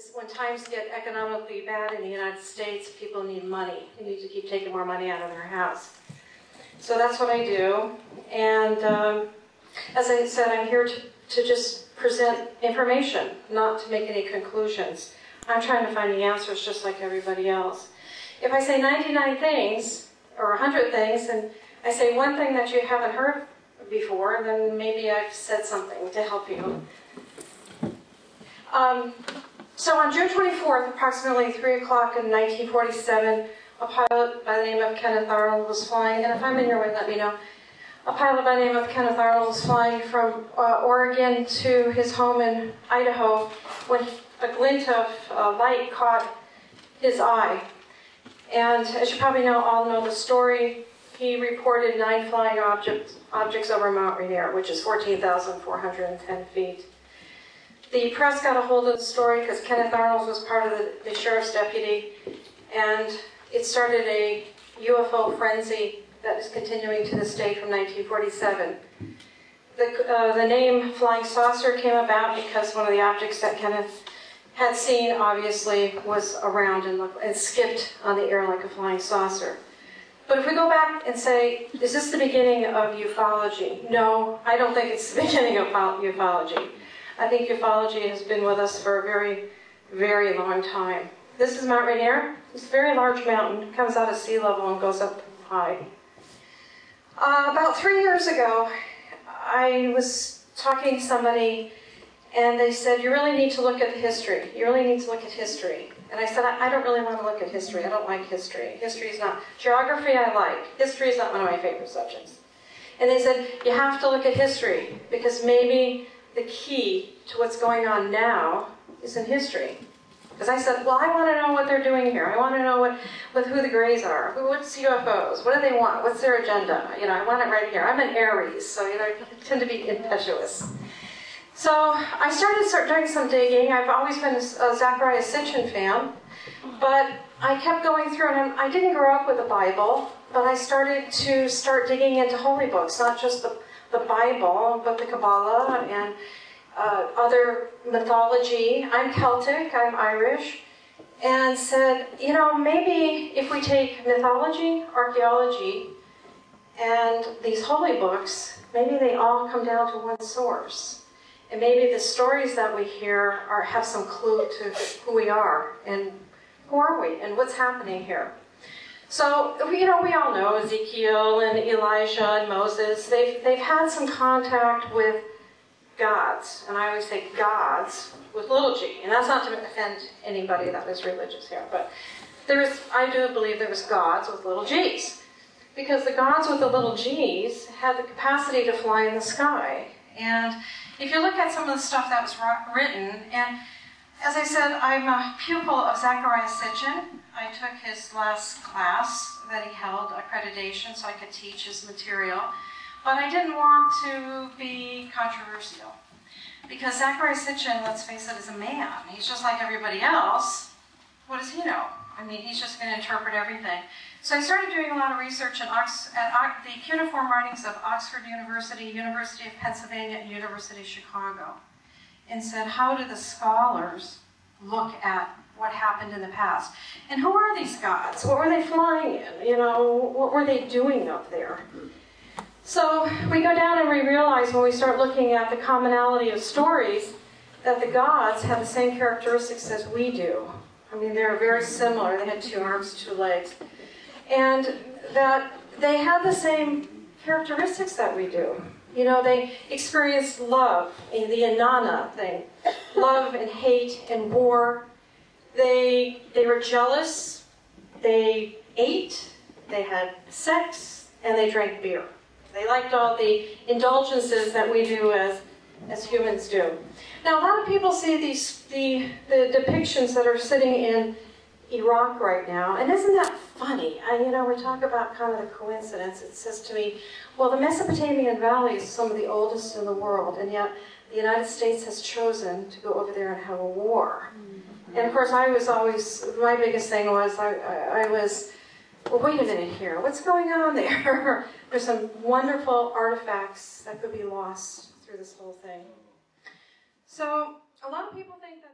is when times get economically bad in the United States, people need money. They need to keep taking more money out of their house. So that's what I do. And um, as I said, I'm here to, to just present information, not to make any conclusions. I'm trying to find the answers just like everybody else. If I say 99 things, or 100 things, and I say one thing that you haven't heard before, then maybe I've said something to help you. Um, so on June 24th, approximately 3 o'clock in 1947, a pilot by the name of Kenneth Arnold was flying, and if I'm in your way, let me know. A pilot by the name of Kenneth Arnold was flying from uh, Oregon to his home in Idaho when a glint of uh, light caught his eye. And as you probably know, all know the story, he reported nine flying objects, objects over Mount Rainier, which is 14,410 feet. The press got a hold of the story because Kenneth Arnold was part of the, the sheriff's deputy, and it started a UFO frenzy that is continuing to this day from 1947. The, uh, the name Flying Saucer came about because one of the objects that Kenneth had seen, obviously, was around and, looked, and skipped on the air like a flying saucer. But if we go back and say, is this the beginning of ufology? No, I don't think it's the beginning of ufology. I think ufology has been with us for a very, very long time. This is Mount Rainier. It's a very large mountain, comes out of sea level and goes up high. Uh, about three years ago, I was talking to somebody and they said, You really need to look at history. You really need to look at history. And I said, I, I don't really want to look at history. I don't like history. History is not. Geography I like. History is not one of my favorite subjects. And they said, You have to look at history because maybe the key to what's going on now is in history. Because I said, well, I want to know what they're doing here. I want to know what, with who the Greys are. Who, what's UFOs? What do they want? What's their agenda? You know, I want it right here. I'm an Aries, so you know, I tend to be impetuous. So I started start doing some digging. I've always been a, Zecharia Sitchin fan, but I kept going through, and I didn't grow up with the Bible, but I started to start digging into holy books, not just the, the Bible, but the Kabbalah and uh, other mythology. I'm Celtic, I'm Irish, and said, you know, maybe if we take mythology, archaeology, and these holy books, maybe they all come down to one source. And maybe the stories that we hear are, have some clue to who we are and who are we and what's happening here. So, you know, we all know Ezekiel and Elijah and Moses, they've, they've had some contact with gods, and I always say gods with little g, and that's not to offend anybody that is religious here, but there is, I do believe there was gods with little g's, because the gods with the little g's had the capacity to fly in the sky, and if you look at some of the stuff that was written, and as I said, I'm a pupil of Zecharia Sitchin. I took his last class that he held, accreditation, so I could teach his material. But I didn't want to be controversial. Because Zecharia Sitchin, let's face it, is a man. He's just like everybody else. What does he know? I mean, he's just going to interpret everything. So I started doing a lot of research Ox at the cuneiform writings of Oxford University, University of Pennsylvania, and University of Chicago, and said, how do the scholars look at what happened in the past? And who are these gods? What were they flying in? You know, what were they doing up there? So we go down and we realize when we start looking at the commonality of stories that the gods have the same characteristics as we do. I mean, they're very similar. They had two arms, two legs and that they have the same characteristics that we do. You know, they experienced love, the Inanna thing, love and hate and war. They they were jealous. They ate. They had sex, and they drank beer. They liked all the indulgences that we do as as humans do. Now, a lot of people see these the the depictions that are sitting in Iraq right now, and isn't that funny? I, you know, we talk about kind of the coincidence. It says to me, well, the Mesopotamian Valley is some of the oldest in the world, and yet the United States has chosen to go over there and have a war. Mm-hmm. And of course, I was always, my biggest thing was, I, I, I was, well, wait a minute here, what's going on there? There's some wonderful artifacts that could be lost through this whole thing. So, a lot of people think that.